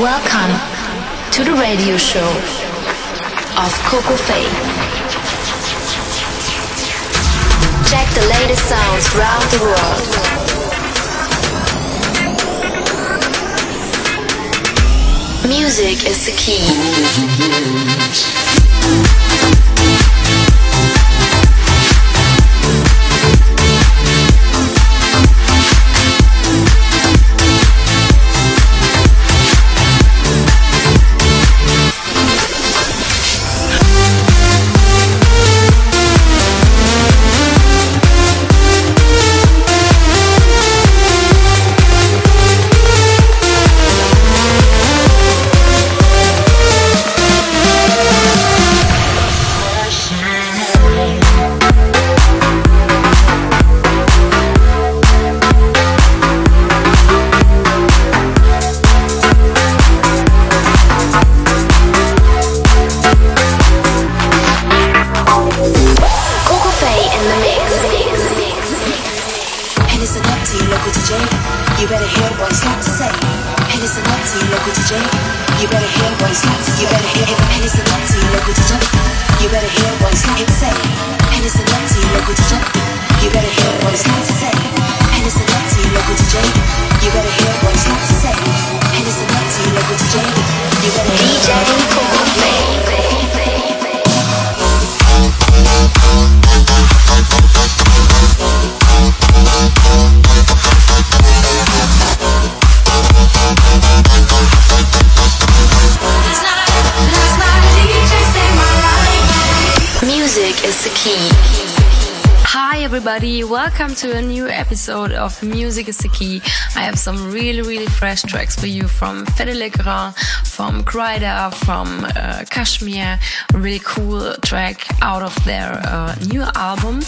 Welcome to the radio show of Coco Fay. Check the latest sounds around the world. Music is the key. Everybody, welcome to a new episode of Music is the Key. I have some really, really fresh tracks for you from Fedde Le Grand, from Kryder, from uh, Kashmir, really cool track out of their uh, new album.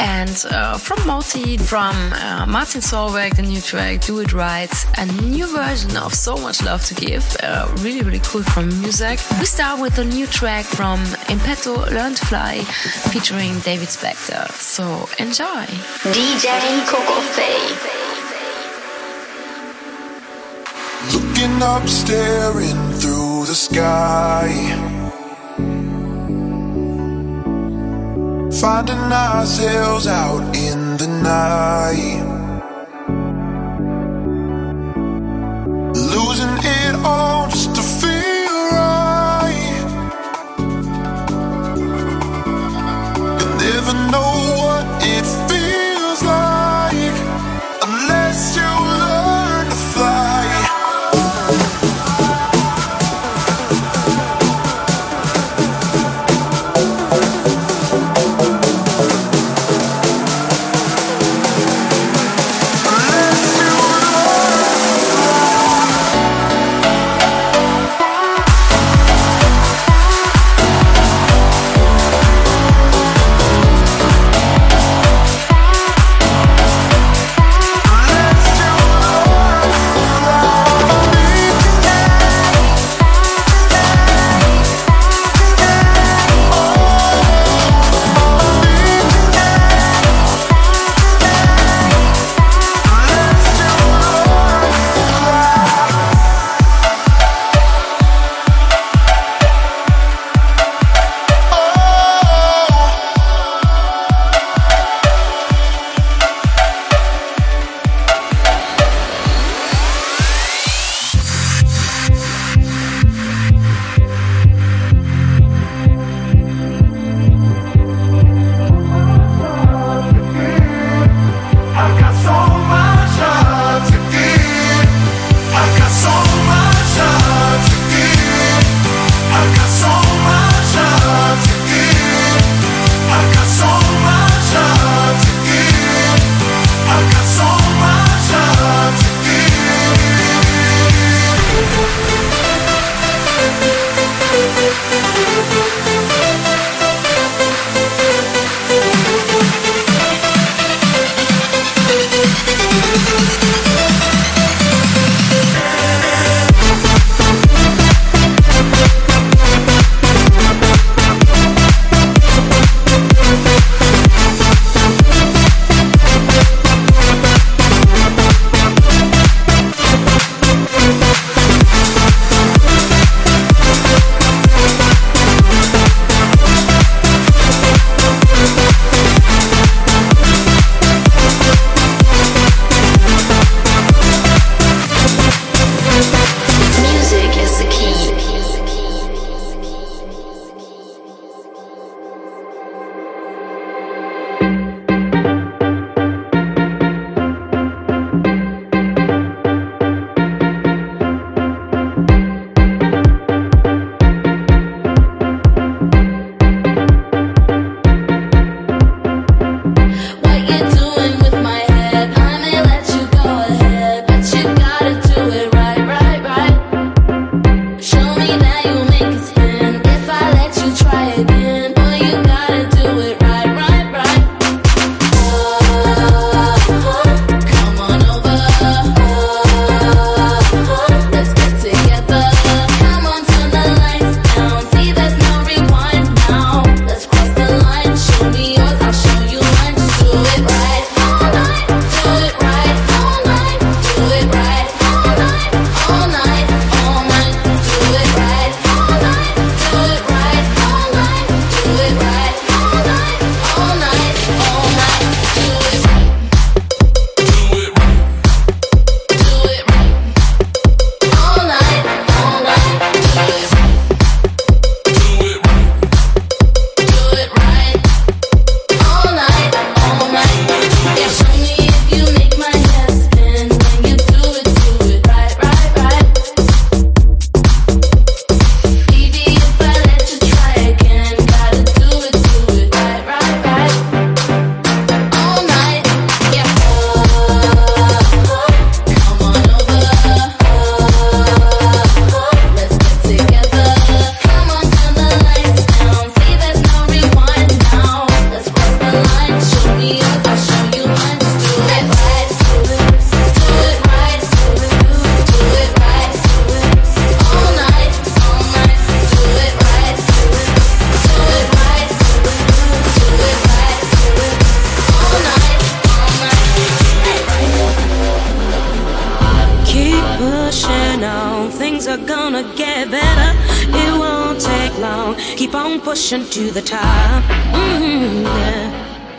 And uh, from Moti, from uh, Martin Solveig, the new track Do It Right, a new version of So Much Love to Give, uh, really, really cool from music. We start with a new track from Impeto Learn to Fly featuring David Spector. So enjoy. DJ Coco Fay. Looking up, staring through the sky. Finding ourselves out in the night.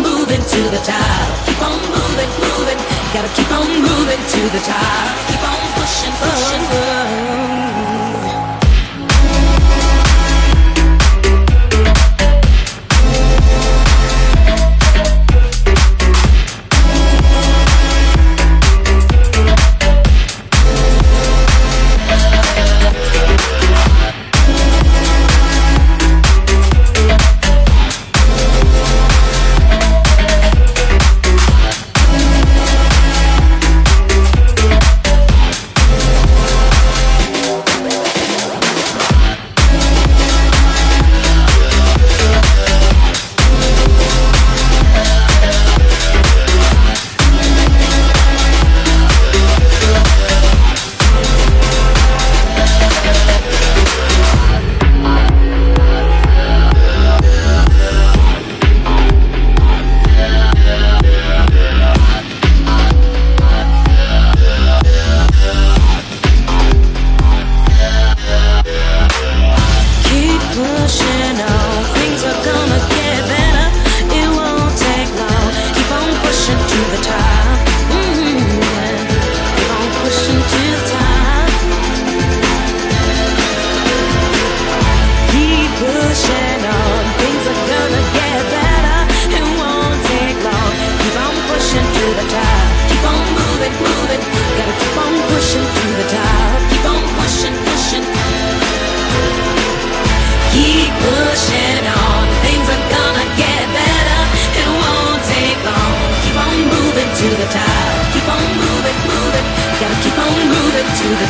moving to the top. Keep on moving, moving. Gotta keep on moving to the top. Keep on pushing, pushing. Oh, oh, oh.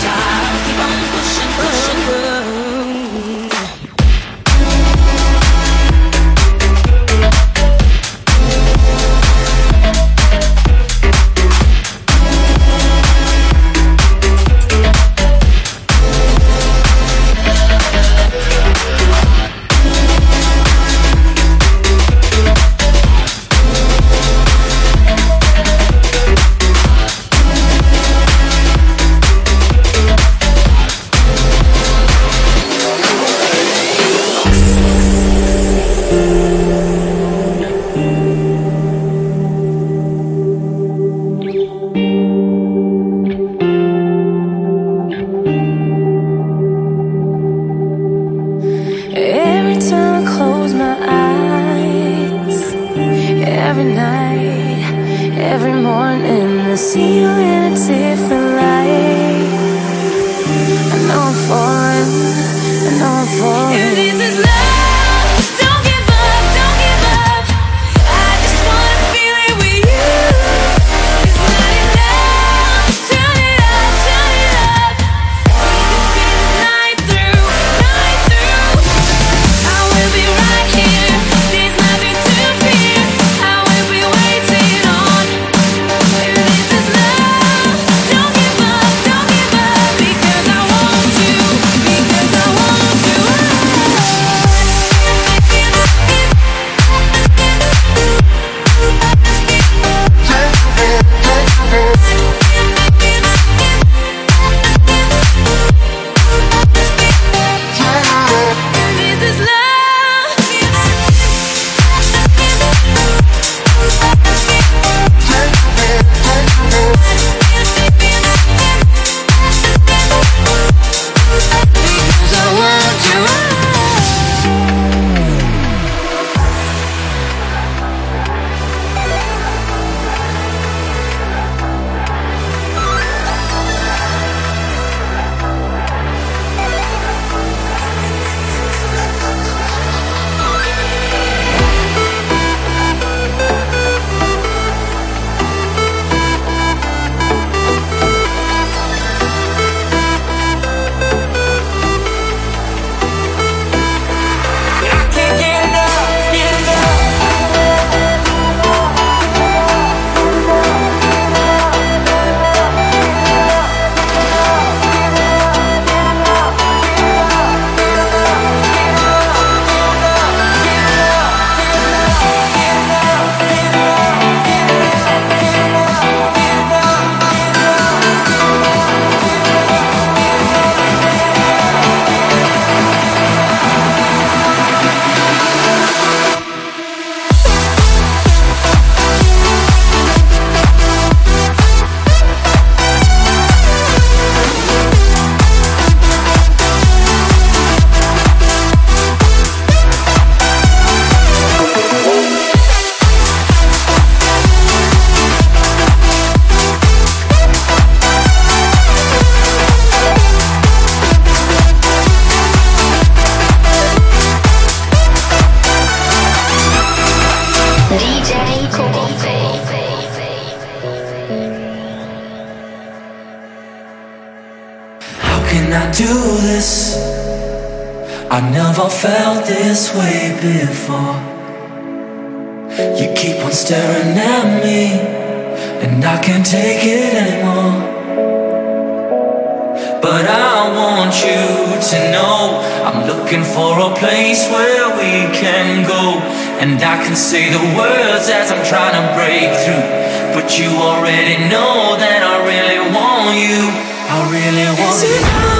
time. I never felt this way before. You keep on staring at me, and I can't take it anymore. But I want you to know I'm looking for a place where we can go. And I can say the words as I'm trying to break through. But you already know that I really want you. I really want you.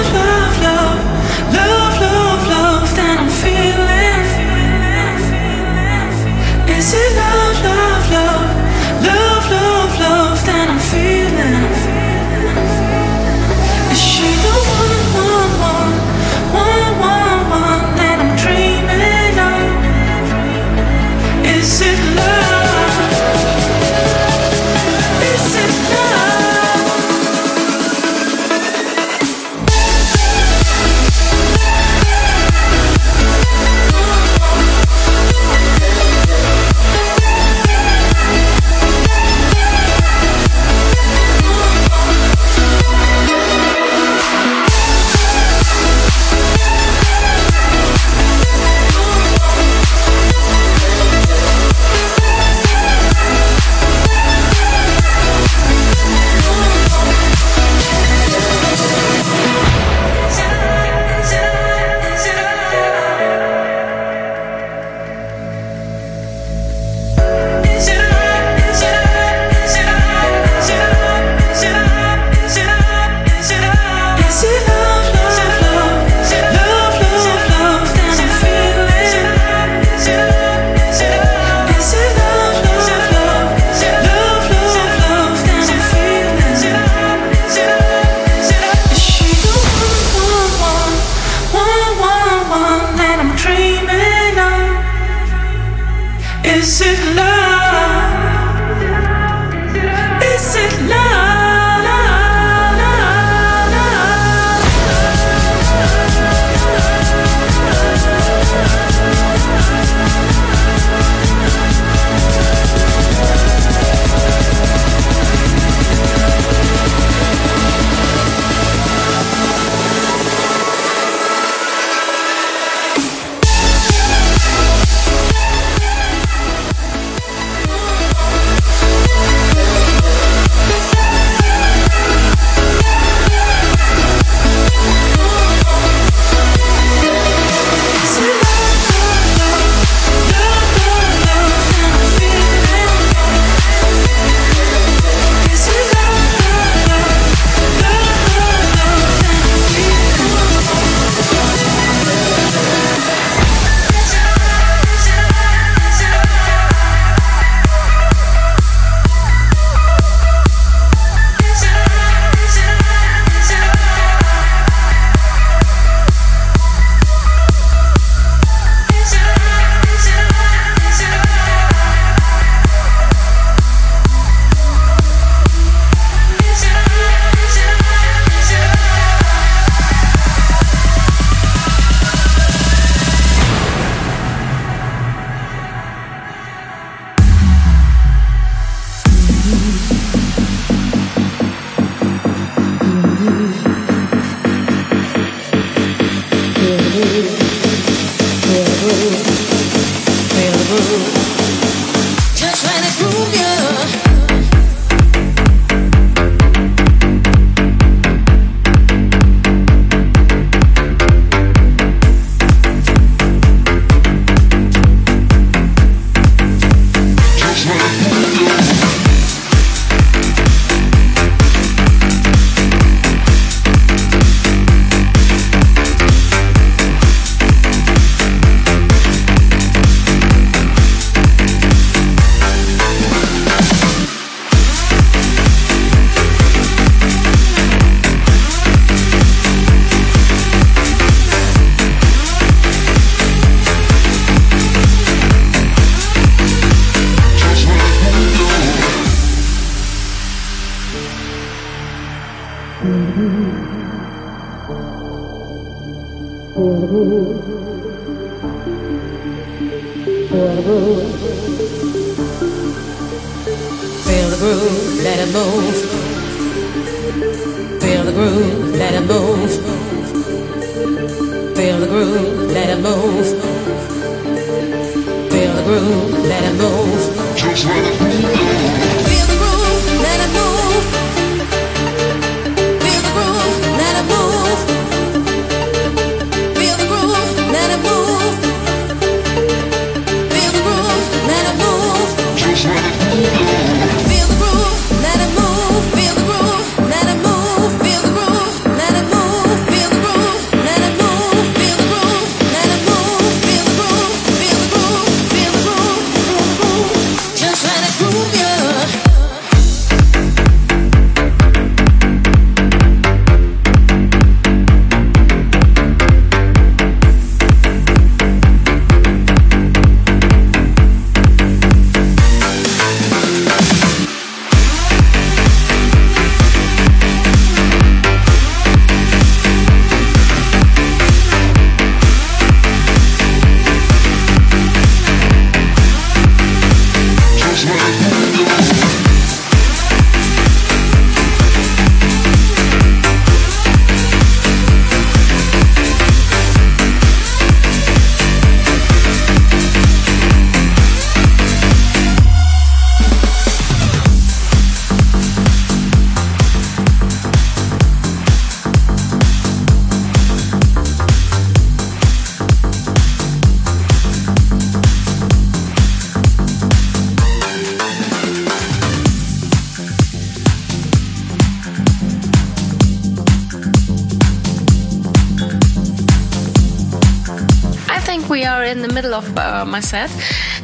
Uh, my set.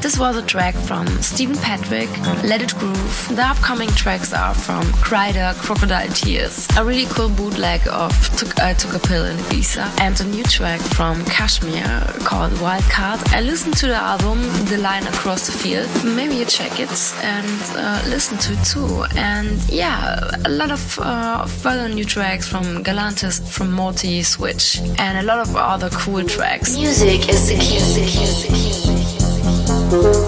This was a track from Stephen Patrick, Let It Groove. The upcoming tracks are from Kryder, Crocodile Tears, a really cool bootleg of Took, I Took a Pill in Ibiza, and a new track from Kashmir called Wild Card. I listened to the album The Line Across the Field. Maybe you check it and uh, listen to it too. And yeah, a lot of uh, further new tracks from Galantis, from Morty, Switch, and a lot of other cool tracks. Music is the key. Is the key. Feel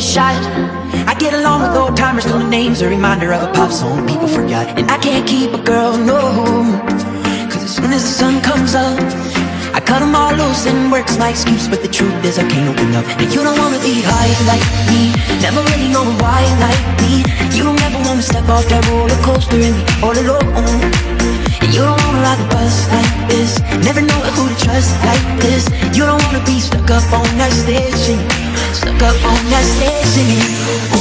Shot. I get along with old timers, till name's a reminder of a pop song people forgot. And I can't keep a girl, no. Cause as soon as the sun comes up, I cut them all loose and work's my excuse. But the truth is, I can't open up. And you don't wanna be high like me, never really know why like me. You don't ever wanna step off that roller coaster and be all alone. And you don't wanna ride the bus like this, never know who to trust like this. You don't wanna be stuck up on that station. Up on that station. Oh,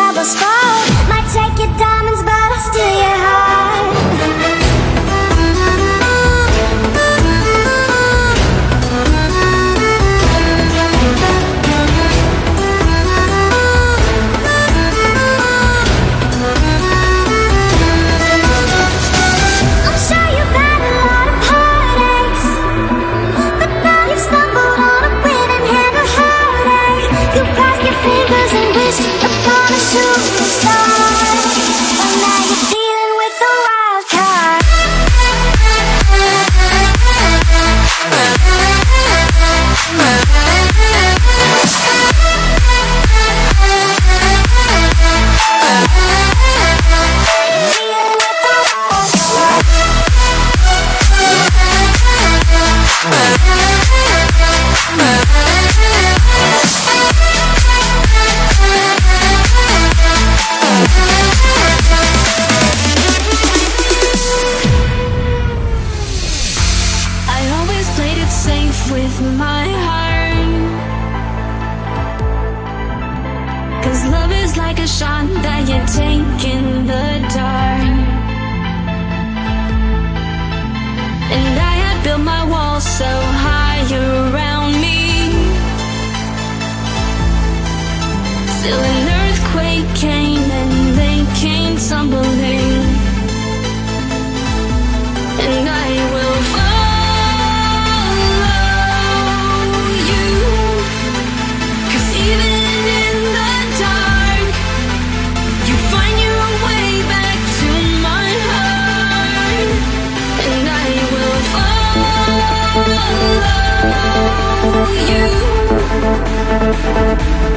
troubles fall. Might take your diamonds, but I'll steal your heart. you.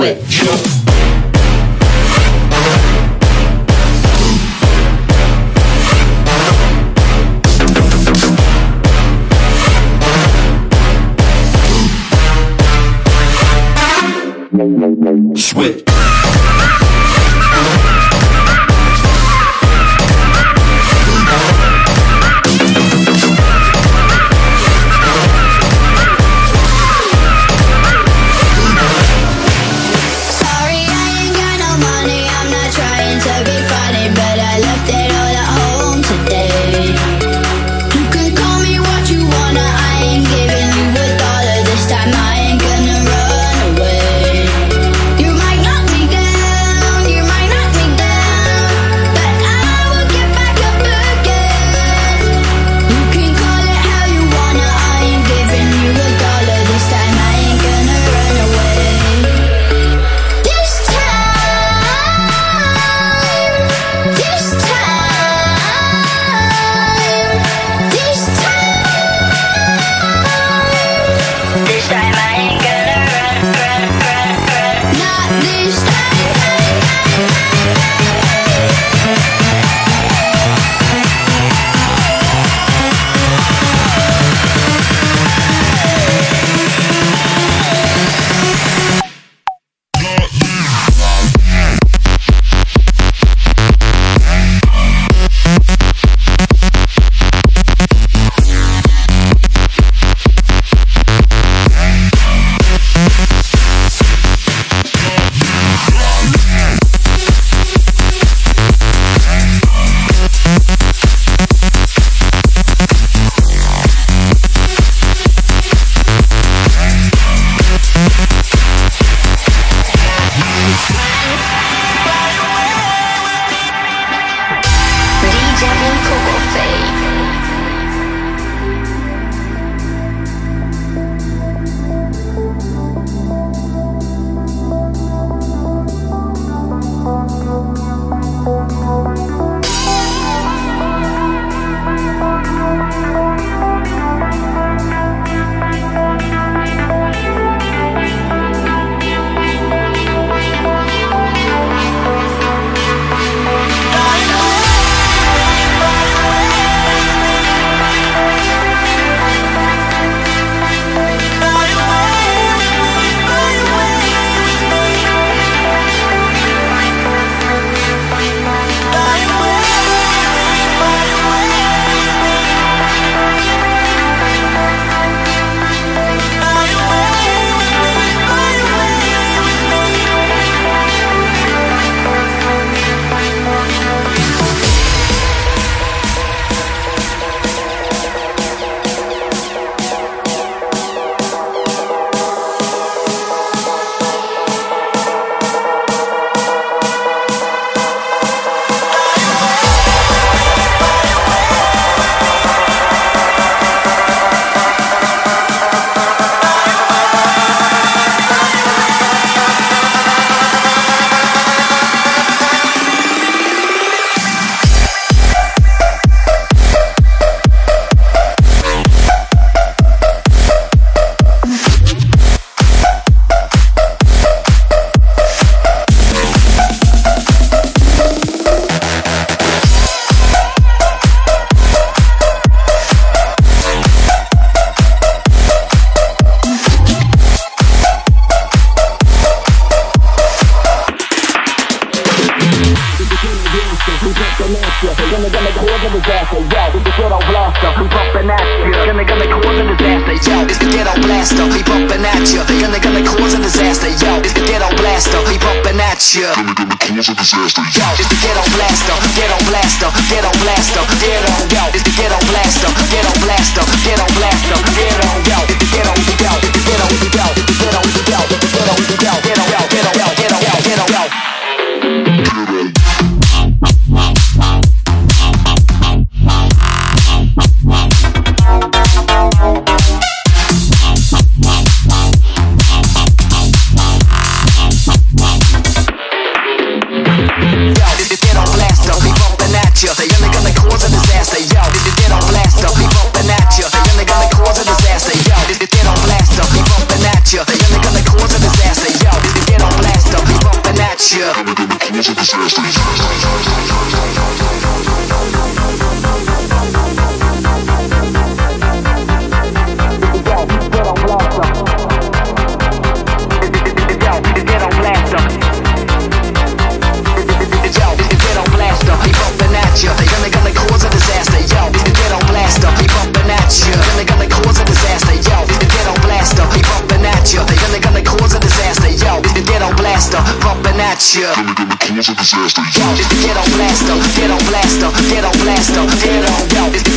Switch.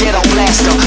Get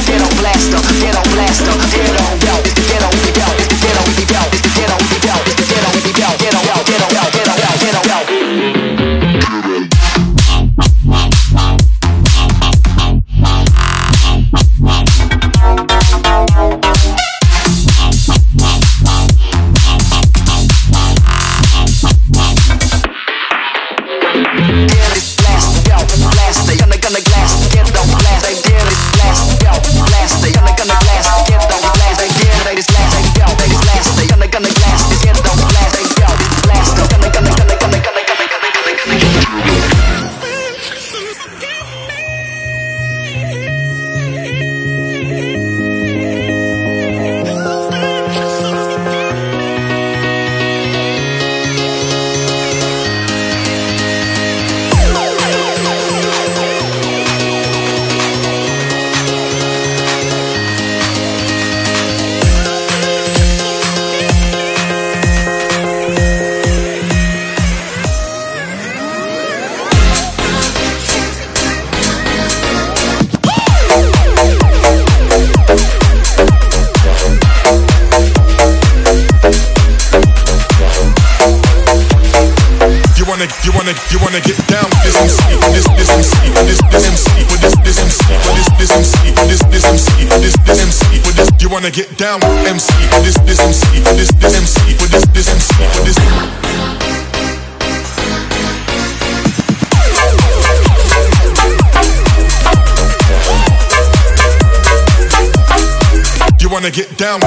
down with MC this this MC this this MC for this this MC for this. You wanna get down?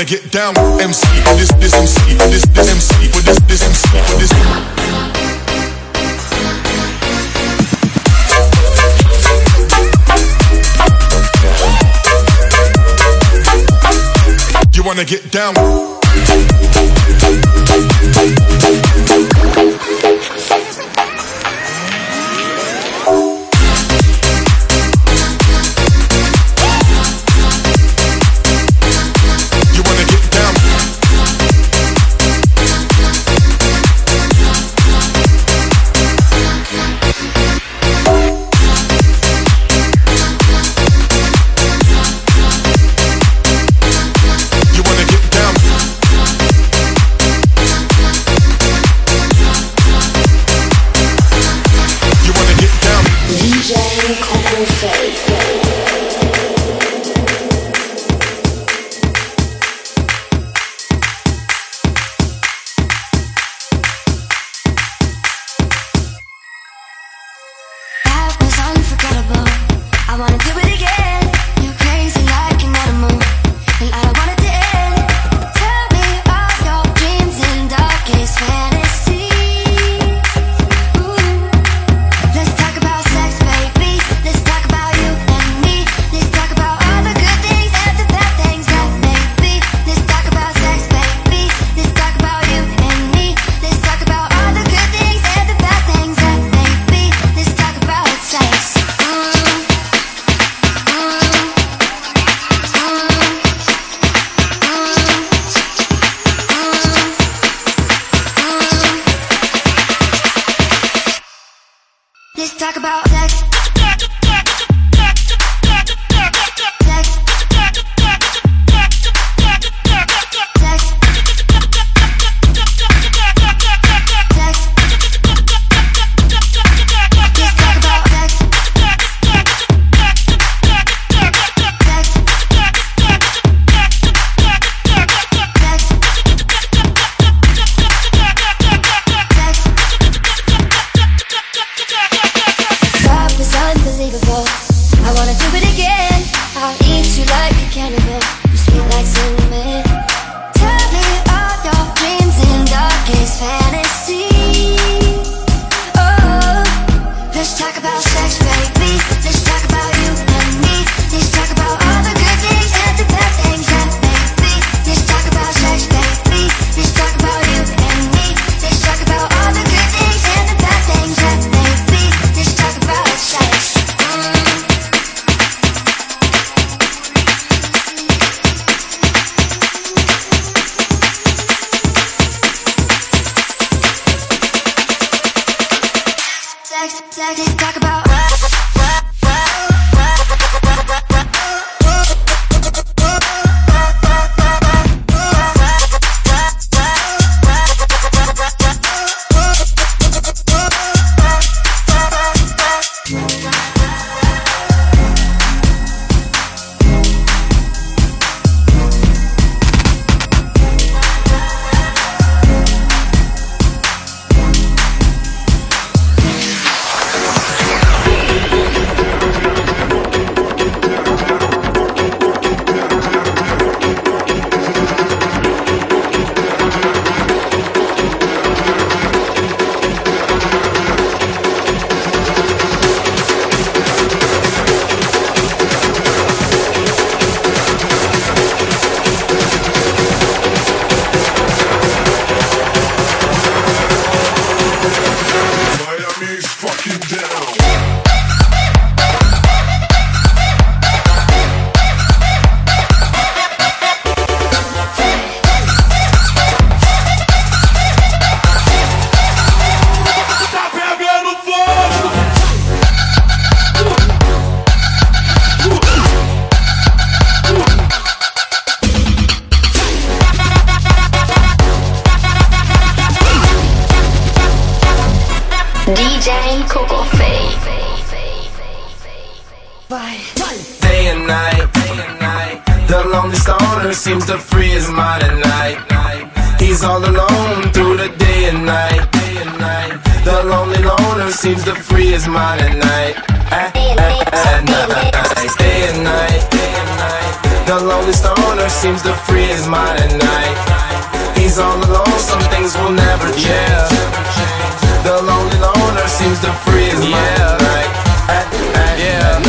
Wanna get down with MC this this MC this this MC for this this MC for this You wanna get down Day alone through the day and night. The lonely loner seems to free his mind at night. At, night, day and night. The lonely stoner seems to free his mind at night. He's all alone, some things will never change. The lonely loner seems to free his mind at night. At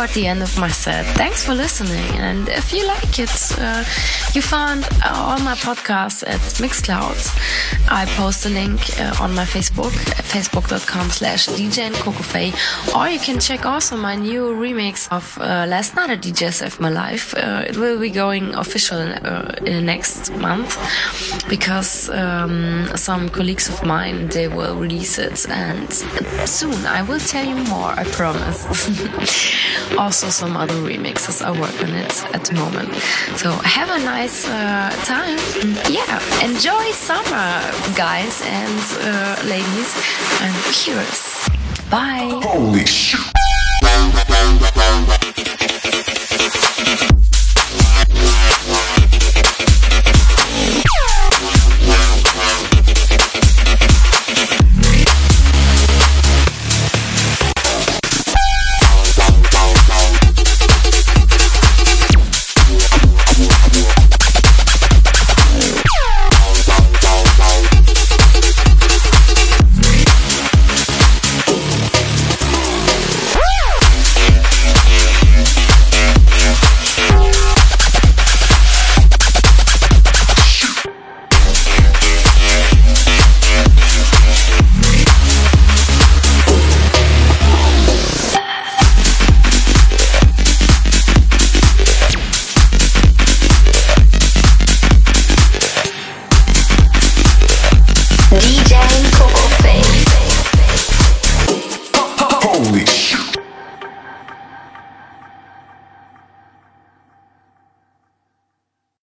now at the end of my set. Thanks for listening. And if you like it, uh, you found all my podcasts at Mixcloud. I post a link uh, on my Facebook, facebook.com slash DJ and. Or you can check also my new remix of uh, Last Night at DJ Save My Life. Uh, it will be going official uh, in next month because um, some colleagues of mine, they will release it. And soon I will tell you more, I promise. also some other remixes I work on it at the moment. So have a nice uh, time. Yeah, enjoy summer, guys and uh, ladies and heroes. Bye. Holy shit.